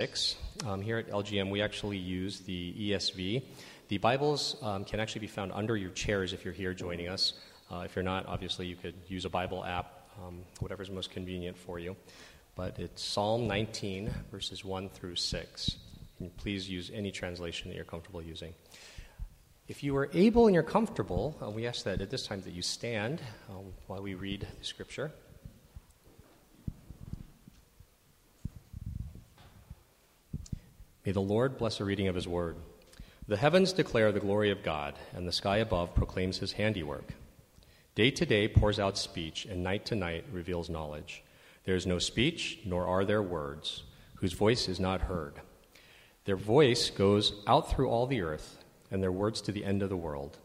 6. Um, here at LGM, we actually use the ESV. The Bibles um, can actually be found under your chairs if you're here joining us. Uh, if you're not, obviously, you could use a Bible app, um, whatever's most convenient for you. But it's Psalm 19, verses 1 through 6. And please use any translation that you're comfortable using. If you are able and you're comfortable, uh, we ask that at this time that you stand um, while we read the scripture. May the Lord bless the reading of his word. The heavens declare the glory of God, and the sky above proclaims his handiwork. Day to day pours out speech, and night to night reveals knowledge. There is no speech, nor are there words, whose voice is not heard. Their voice goes out through all the earth, and their words to the end of the world.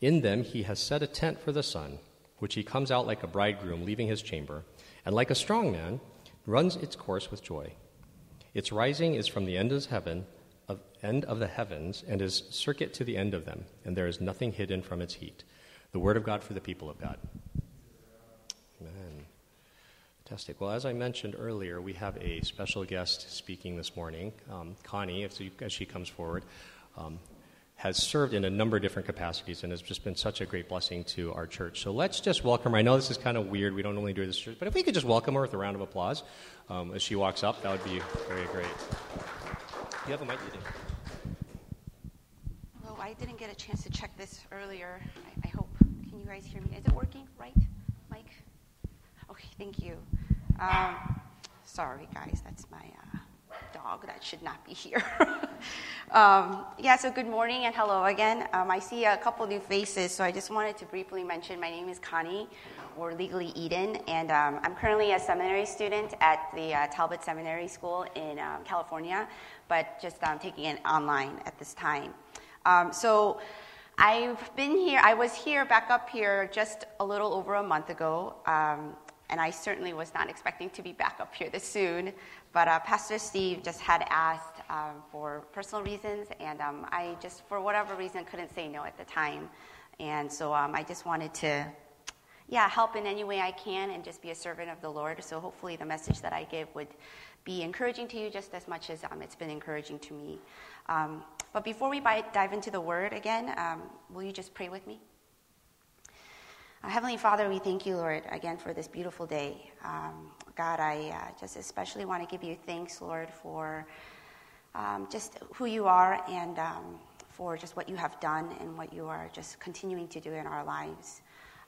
In them he has set a tent for the sun, which he comes out like a bridegroom leaving his chamber, and like a strong man runs its course with joy. Its rising is from the end of heaven, of end of the heavens, and is circuit to the end of them, and there is nothing hidden from its heat. The word of God for the people of God. Amen. Fantastic. Well, as I mentioned earlier, we have a special guest speaking this morning, um, Connie, as, as, she comes forward. Um, has served in a number of different capacities and has just been such a great blessing to our church. So let's just welcome her. I know this is kind of weird. We don't normally do this church, but if we could just welcome her with a round of applause um, as she walks up, that would be very great. You have a mic, you do. Hello, I didn't get a chance to check this earlier. I, I hope. Can you guys hear me? Is it working right, Mike? Okay, thank you. Um, sorry, guys. That's my. Uh, dog that should not be here. um, yeah, so good morning and hello again. Um, I see a couple new faces, so I just wanted to briefly mention my name is Connie, or legally Eden, and um, I'm currently a seminary student at the uh, Talbot Seminary School in um, California, but just um, taking it online at this time. Um, so I've been here, I was here, back up here, just a little over a month ago. And I certainly was not expecting to be back up here this soon. But uh, Pastor Steve just had asked um, for personal reasons, and um, I just, for whatever reason, couldn't say no at the time. And so um, I just wanted to, yeah, help in any way I can and just be a servant of the Lord. So hopefully the message that I give would be encouraging to you just as much as um, it's been encouraging to me. Um, but before we dive into the word again, um, will you just pray with me? Heavenly Father, we thank you, Lord, again for this beautiful day. Um, God, I uh, just especially want to give you thanks, Lord, for um, just who you are and um, for just what you have done and what you are just continuing to do in our lives.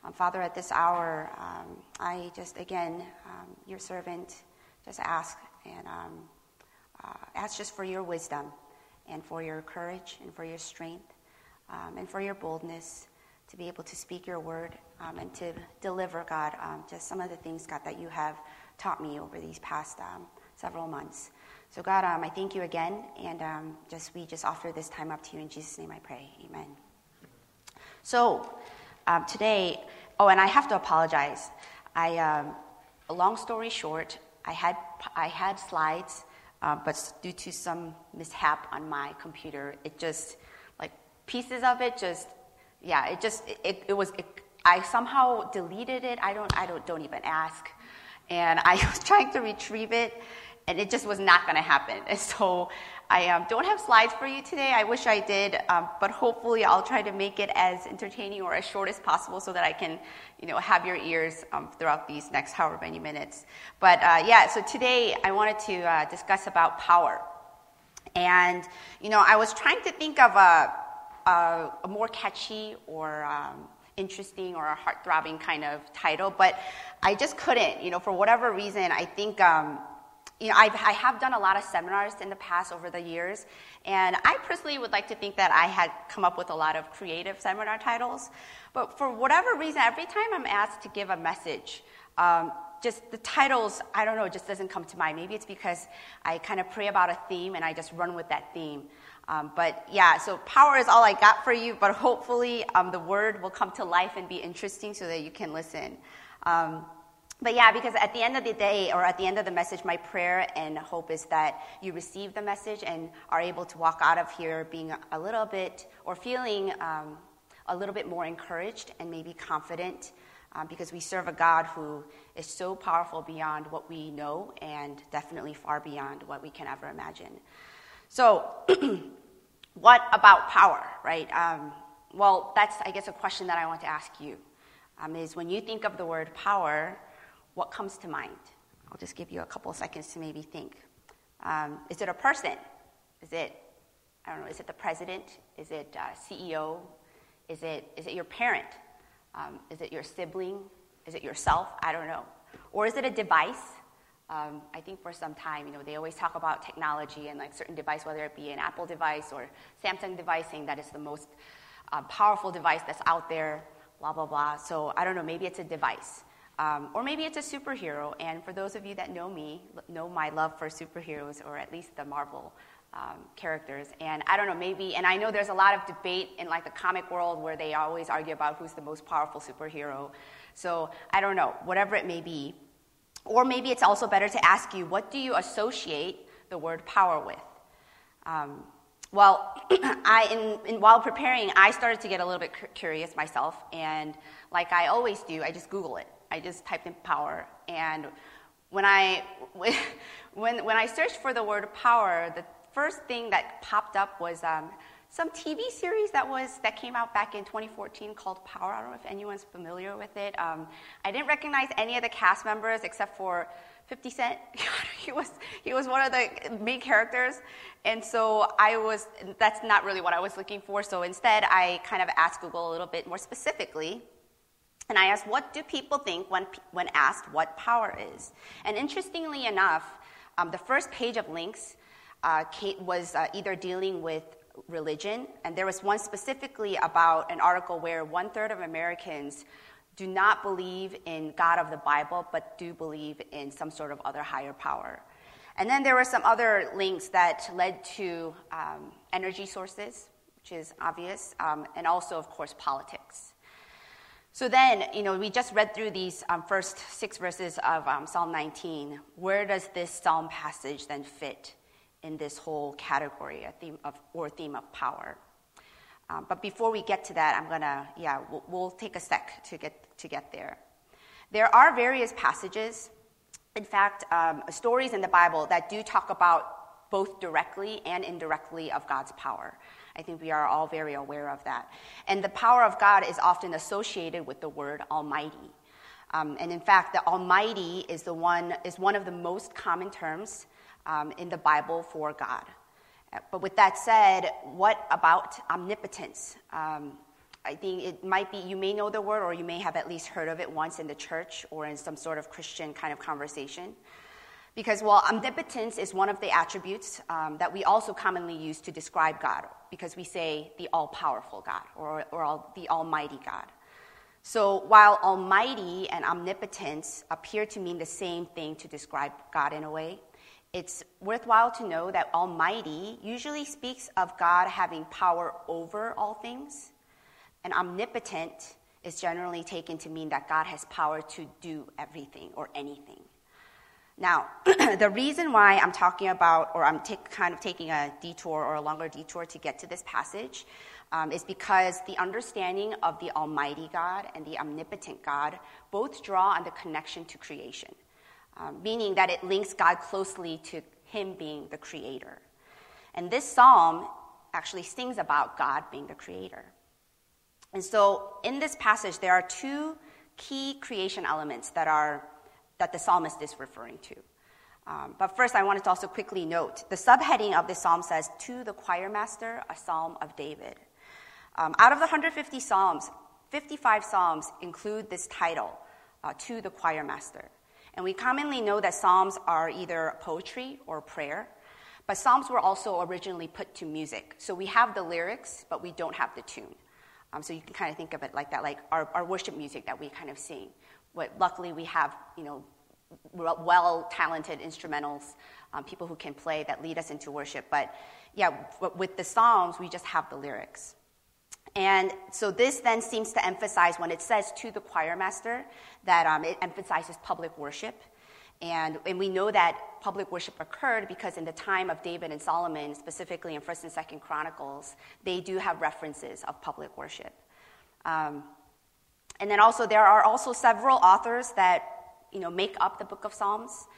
Um, Father, at this hour, um, I just, again, um, your servant, just ask and uh, ask just for your wisdom and for your courage and for your strength and for your boldness to be able to speak your word um, and to deliver, God, um, just some of the things, God, that you have taught me over these past um, several months. So, God, um, I thank you again, and um, just we just offer this time up to you in Jesus' name. I pray, Amen. So, um, today, oh, and I have to apologize. I, long story short, I had I had slides, uh, but due to some mishap on my computer, it just like pieces of it just yeah, it just it, it was it, I somehow deleted it. I don't I don't don't even ask, and I was trying to retrieve it, and it just was not going to happen. And so I um, don't have slides for you today. I wish I did, um, but hopefully I'll try to make it as entertaining or as short as possible so that I can, you know, have your ears um, throughout these next however many minutes. But uh, yeah, so today I wanted to uh, discuss about power, and you know I was trying to think of a a, a more catchy or um, interesting or a heart-throbbing kind of title, but I just couldn't. You know, for whatever reason, I think. Um, you know, I've, I have done a lot of seminars in the past over the years, and I personally would like to think that I had come up with a lot of creative seminar titles. But for whatever reason, every time I'm asked to give a message, um, just the titles, I don't know, just doesn't come to mind. Maybe it's because I kind of pray about a theme and I just run with that theme. Um, but yeah, so power is all I got for you, but hopefully um, the word will come to life and be interesting so that you can listen. Um, but yeah, because at the end of the day, or at the end of the message, my prayer and hope is that you receive the message and are able to walk out of here being a little bit, or feeling um, a little bit more encouraged and maybe confident um, because we serve a God who is so powerful beyond what we know and definitely far beyond what we can ever imagine. So, what about power, right? Um, well, that's, I guess, a question that I want to ask you. Um, is when you think of the word power, what comes to mind? I'll just give you a couple seconds to maybe think. Um, is it a person? Is it, I don't know, is it the president? Is it uh, CEO? Is it, is it your parent? Um, is it your sibling? Is it yourself? I don't know. Or is it a device? Um, I think for some time, you know, they always talk about technology and like certain device, whether it be an Apple device or Samsung device, saying that it's the most uh, powerful device that's out there, blah, blah, blah. So I don't know, maybe it's a device. Um, or maybe it's a superhero. And for those of you that know me, know my love for superheroes, or at least the Marvel um, characters. And I don't know, maybe, and I know there's a lot of debate in like the comic world where they always argue about who's the most powerful superhero. So I don't know, whatever it may be. Or maybe it's also better to ask you, what do you associate the word power with? Um, well, I, in, in, while preparing, I started to get a little bit curious myself, and like I always do, I just Google it. I just typed in power, and when I, when, when I searched for the word power, the first thing that popped up was um, some TV series that was that came out back in 2014 called Power. I don't know if anyone's familiar with it. Um, I didn't recognize any of the cast members except for 50 Cent. he was he was one of the main characters, and so I was. That's not really what I was looking for. So instead, I kind of asked Google a little bit more specifically. And I asked, what do people think when, when asked what power is? And interestingly enough, um, the first page of links uh, Kate was uh, either dealing with religion, and there was one specifically about an article where one third of Americans do not believe in God of the Bible, but do believe in some sort of other higher power. And then there were some other links that led to um, energy sources, which is obvious, um, and also, of course, politics. So then, you know, we just read through these um, first six verses of um, Psalm 19. Where does this psalm passage then fit in this whole category, theme of, or theme of power. Um, but before we get to that, I'm gonna, yeah, we'll, we'll, take a sec to get, to get there. There are various passages, in fact, um, stories in the Bible that do talk about both directly and indirectly of God's power. I think we are all very aware of that. And the power of God is often associated with the word Almighty. Um, and in fact, the Almighty is the one is one of the most common terms um, in the Bible for God. But with that said, what about omnipotence? Um, I think it might be, you may know the word or you may have at least heard of it once in the church or in some sort of Christian kind of conversation. Because, while omnipotence is one of the attributes um, that we also commonly use to describe God, because we say the all powerful God or, or all, the Almighty God. So, while Almighty and omnipotence appear to mean the same thing to describe God in a way, it's worthwhile to know that Almighty usually speaks of God having power over all things, and omnipotent is generally taken to mean that God has power to do everything or anything. Now, the reason why I'm talking about, or I'm kind of taking a detour or a longer detour to get to this passage, um, is because the understanding of the Almighty God and the omnipotent God both draw on the connection to creation um, meaning that it links God closely to Him being the creator. And this psalm actually sings about God being the creator. And so in this passage, there are two key creation elements that, are, that the psalmist is referring to. Um, but first, I wanted to also quickly note the subheading of this psalm says, To the choir master, a psalm of David. Um, out of the 150 psalms, 55 psalms include this title, uh, To the choir master. And we commonly know that Psalms are either poetry or prayer, but Psalms were also originally put to music. So we have the lyrics, but we don't have the tune. Um, so you can kind of think of it like that, like our, our worship music that we kind of sing. But luckily, we have, you know, well talented instrumentals, um, people who can play that lead us into worship. But yeah, with the Psalms, we just have the lyrics. And so this then seems to emphasize when it says to the choir master that um, it emphasizes public worship. And, and we know that public worship occurred because in the time of David and Solomon, specifically in 1st and 2nd Chronicles, they do have references of public worship. Um, And then also, there are also several authors that you know, make up the book of Psalms.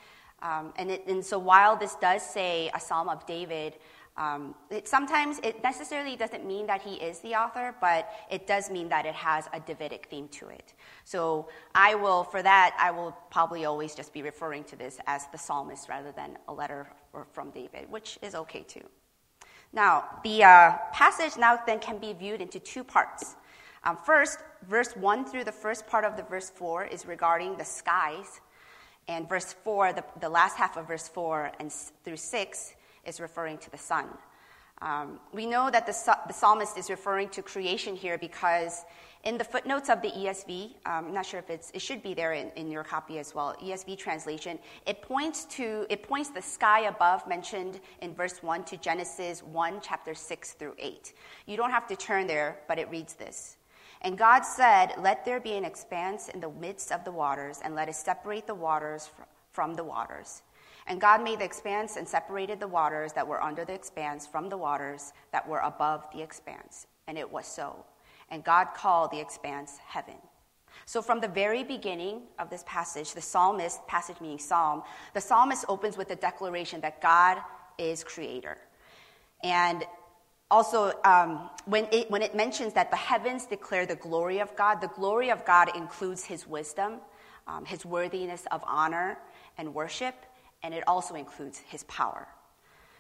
Um, and, it, and so while this does say a Psalm of David, um, it, sometimes it necessarily doesn't mean that he is the author, but it does mean that it has a Davidic theme to it. So I will, for that, I will probably always just be referring to this as the psalmist rather than a letter from David, which is okay too. Now, the uh, passage now then can be viewed into two parts. Um, first, verse 1 through the first part of the verse 4 is regarding the skies. And verse 4, the, the last half of verse 4 and through 6 is referring to the sun. Um, we know that the, the, psalmist is referring to creation here because in the footnotes of the ESV, um, I'm not sure if it should be there in, in your copy as well, ESV translation, it points to, it points the sky above mentioned in verse 1 to Genesis 1, chapter 6 through 8. You don't have to turn there, but it reads this. And God said, Let there be an expanse in the midst of the waters, and let it separate the waters from the waters. And God made the expanse and separated the waters that were under the expanse from the waters that were above the expanse. And it was so. And God called the expanse heaven. So, from the very beginning of this passage, the psalmist, passage meaning psalm, the psalmist opens with the declaration that God is creator. And also, um, when, it, when it mentions that the heavens declare the glory of God, the glory of God includes his wisdom, um, his worthiness of honor and worship, and it also includes his power.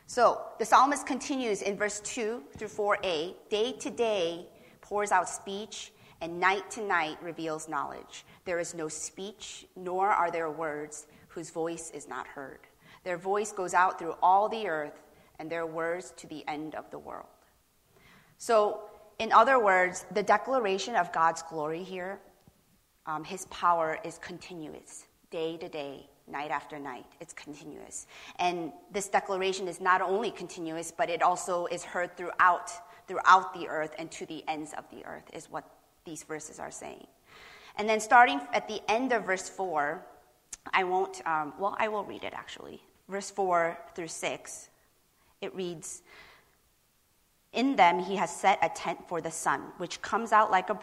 So the psalmist continues in verse 2 through 4a day to day pours out speech, and night to night reveals knowledge. There is no speech, nor are there words whose voice is not heard. Their voice goes out through all the earth, and their words to the end of the world. So, in other words, the declaration of God's glory here, um, his power is continuous, day to day, night after night. It's continuous. And this declaration is not only continuous, but it also is heard throughout, throughout the earth and to the ends of the earth, is what these verses are saying. And then starting at the end of verse 4, I won't, um, well, I will read it actually. Verse 4 through 6, it reads, in them he has set a tent for the sun, which comes out like a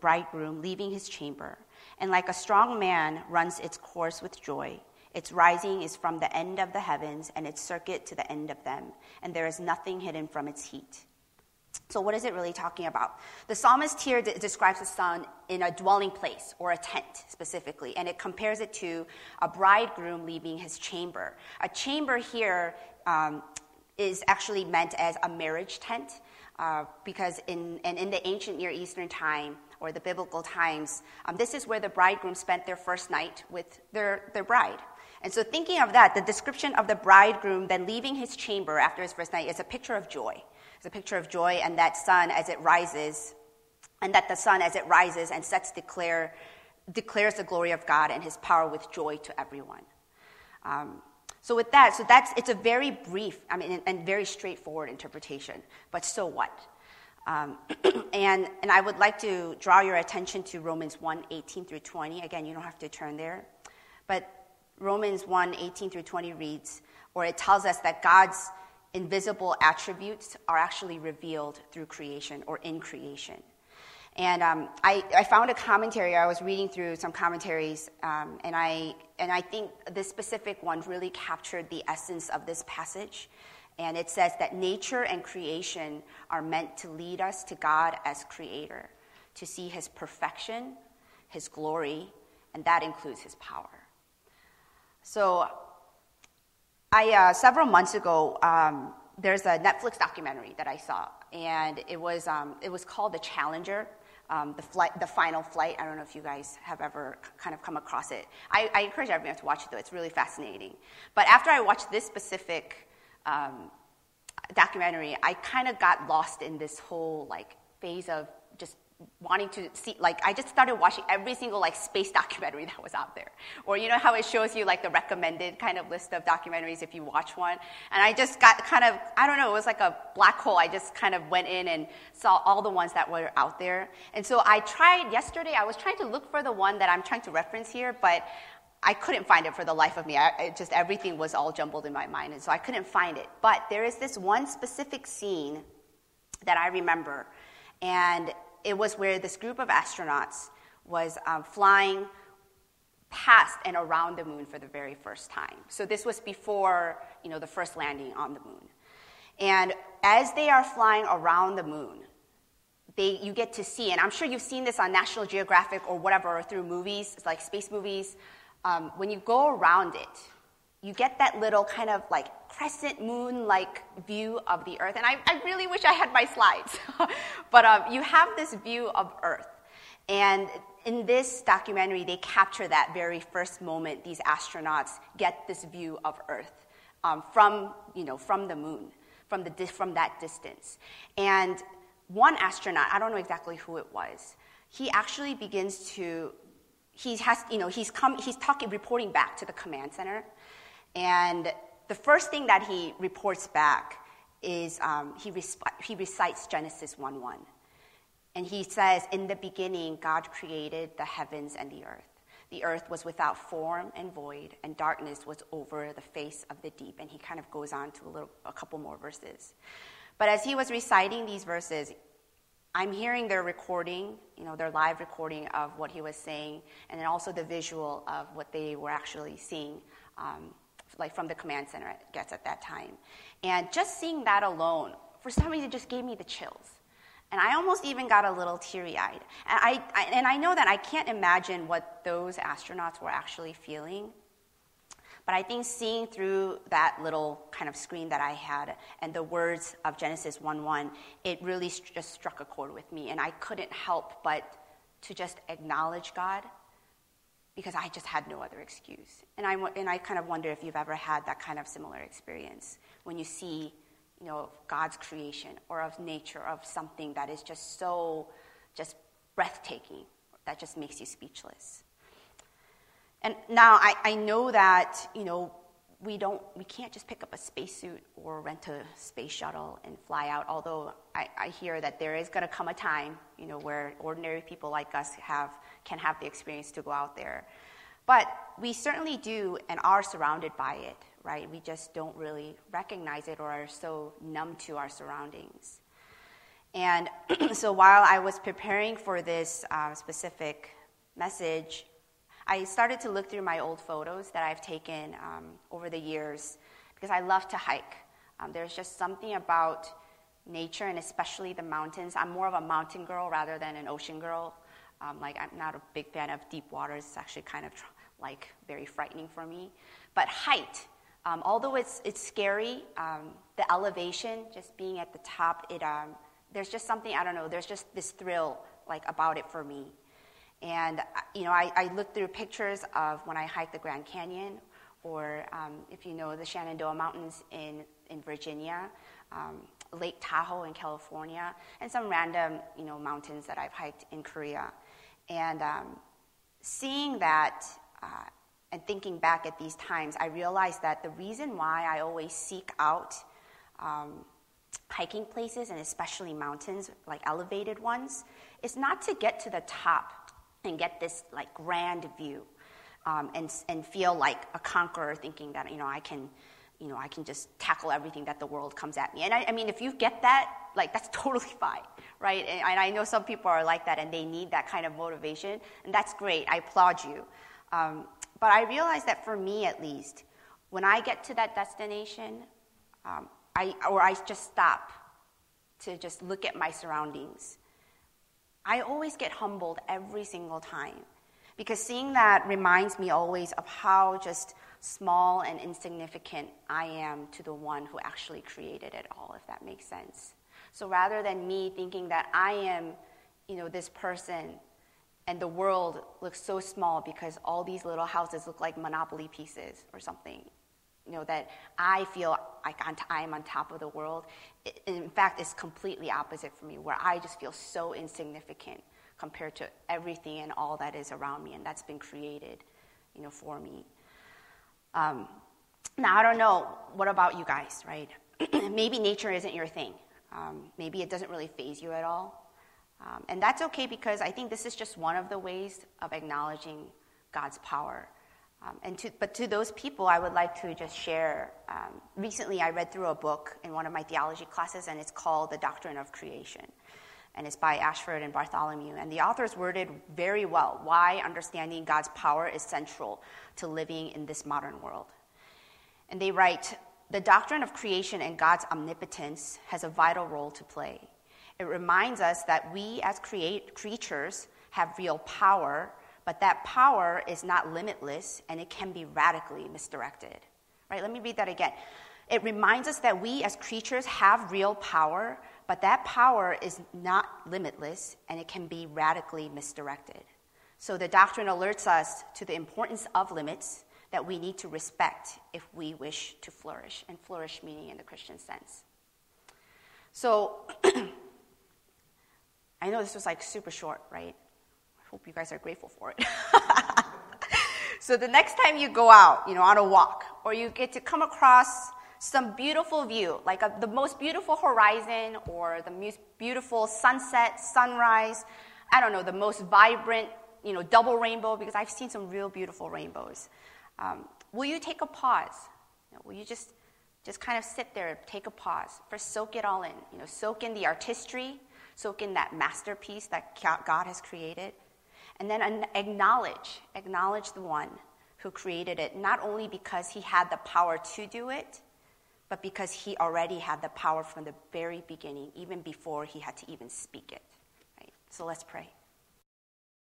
bridegroom leaving his chamber and like a strong man runs its course with joy. Its rising is from the end of the heavens, and its circuit to the end of them, and there is nothing hidden from its heat. So, what is it really talking about? The psalmist here describes the sun in a dwelling place or a tent specifically, and it compares it to a bridegroom leaving his chamber. A chamber here um, is actually meant as a marriage tent, uh, because in, and in the ancient Near Eastern time, or the biblical times, um, this is where the bridegroom spent their first night with their, their bride. And so, thinking of that, the description of the bridegroom then leaving his chamber after his first night is a picture of joy. It's a picture of joy, and that sun as it rises, and that the sun as it rises and sets declare, declares the glory of God and his power with joy to everyone. Um, so with that, so that's it's a very brief, I mean, and, and very straightforward interpretation. But so what? Um, and, and I would like to draw your attention to Romans 1 18 through 20. Again, you don't have to turn there. But Romans 1 18 through 20 reads, or it tells us that God's invisible attributes are actually revealed through creation or in creation. And um, I, I, found a commentary, I was reading through some commentaries, um, and, I, and I think this specific one really captured the essence of this passage. And it says that nature and creation are meant to lead us to God as creator, to see his perfection, his glory, and that includes his power. So, I, uh, several months ago, um, there's a Netflix documentary that I saw, and it was, um, it was called The Challenger. Um, the, flight, the final flight. I don't know if you guys have ever kind of come across it. I, I encourage everyone to watch it, though. It's really fascinating. But after I watched this specific um, documentary, I kind of got lost in this whole like phase of wanting to see like i just started watching every single like space documentary that was out there or you know how it shows you like the recommended kind of list of documentaries if you watch one and i just got kind of i don't know it was like a black hole i just kind of went in and saw all the ones that were out there and so i tried yesterday i was trying to look for the one that i'm trying to reference here but I couldn't find it for the life of me. I, just everything was all jumbled in my mind, and so I couldn't find it. But there is this one specific scene that I remember, and it was where this group of astronauts was um, flying past and around the moon for the very first time. So this was before you know, the first landing on the moon. And as they are flying around the moon, they, you get to see, and I'm sure you've seen this on National Geographic or whatever, or through movies, like space movies. Um, when you go around it, you get that little kind of like crescent moon like view of the Earth. And I, I really wish I had my slides. but um, you have this view of Earth. And in this documentary, they capture that very first moment these astronauts get this view of Earth um, from, you know, from the moon, from, the, from that distance. And one astronaut, I don't know exactly who it was, he actually begins to, he has, you know, he's, come, he's talking, reporting back to the command center. And the first thing that he reports back is um, he, he recites Genesis 1 1. And he says, In the beginning, God created the heavens and the earth. The earth was without form and void, and darkness was over the face of the deep. And he kind of goes on to a, little, a couple more verses. But as he was reciting these verses, I'm hearing their recording, you know, their live recording of what he was saying, and then also the visual of what they were actually seeing, um, like from the command center it gets at that time. And just seeing that alone, for some reason, just gave me the chills. And I almost even got a little teary eyed. And I, I, and I know that I can't imagine what those astronauts were actually feeling. But I think seeing through that little kind of screen that I had and the words of Genesis 1 1, it really st- just struck a chord with me. And I couldn't help but to just acknowledge God because I just had no other excuse. And I, and I kind of wonder if you've ever had that kind of similar experience when you see you know, God's creation or of nature, of something that is just so just breathtaking, that just makes you speechless. And now I, I know that, you know, we don't we can't just pick up a spacesuit or rent a space shuttle and fly out, although I, I hear that there is gonna come a time, you know, where ordinary people like us have can have the experience to go out there. But we certainly do and are surrounded by it right? We just don't really recognize it or are so numb to our surroundings. And so while I was preparing for this uh, specific message, I started to look through my old photos that I've taken um, over the years because I love to hike. Um, there's just something about nature and especially the mountains. I'm more of a mountain girl rather than an ocean girl. Um, like, I'm not a big fan of deep waters. It's actually kind of like very frightening for me. But height um, although it's, it's scary, um, the elevation, just being at the top, it, um, there's just something, I don't know, there's just this thrill like about it for me. And, uh, you know, I, I looked through pictures of when I hiked the Grand Canyon, or um, if you know the Shenandoah Mountains in, in Virginia, um, Lake Tahoe in California, and some random, you know, mountains that I've hiked in Korea. And um, seeing that, uh, and thinking back at these times, I realized that the reason why I always seek out um, hiking places, and especially mountains, like elevated ones, is not to get to the top and get this like grand view um, and, and feel like a conqueror, thinking that you know I can, you know, I can just tackle everything that the world comes at me. And I, I mean, if you get that, like that's totally fine, right? And, and, I know some people are like that, and they need that kind of motivation, and that's great. I applaud you. Um, but I realize that for me, at least, when I get to that destination, um, I, or I just stop to just look at my surroundings, I always get humbled every single time. Because seeing that reminds me always of how just small and insignificant I am to the one who actually created it all, if that makes sense. So rather than me thinking that I am, you know, this person and the world looks so small because all these little houses look like monopoly pieces or something you know that i feel like i'm on top of the world. In fact it's completely opposite for me where i just feel so insignificant compared to everything and all that is around me and that's been created you know for me. Um, now i don't know what about you guys right? Maybe nature isn't your thing. Um, maybe it doesn't really phase you at all. Um, and that's okay because I think this is just one of the ways of acknowledging God's power. Um, and to, but to those people, I would like to just share. Um, recently, I read through a book in one of my theology classes, and it's called The Doctrine of Creation. and it's by Ashford and Bartholomew. And the authors worded very well why understanding God's power is central to living in this modern world. And they write The doctrine of creation and God's omnipotence has a vital role to play. It reminds us that we as create, creatures have real power, but that power is not limitless and it can be radically misdirected. Right? Let me read that again. It reminds us that we as creatures have real power, but that power is not limitless and it can be radically misdirected. So the doctrine alerts us to the importance of limits that we need to respect if we wish to flourish, and flourish meaning in the Christian sense. So I know this was like super short, right? Hope you guys are grateful for it. so the next time you go out, you know, on a walk, or you get to come across some beautiful view, like a, the most beautiful horizon or the most beautiful sunset, sunrise, I don't know, the most vibrant, you know, double rainbow, because I've seen some real beautiful rainbows. Um, will you take a pause? You know, will you just, just kind of sit there, take a pause, first soak it all in, you know, soak in the artistry, soak in that masterpiece that God has created, and then acknowledge, acknowledge the one who created it, not only because he had the power to do it, but because he already had the power from the very beginning, even before he had to even speak it. Right? So let's pray.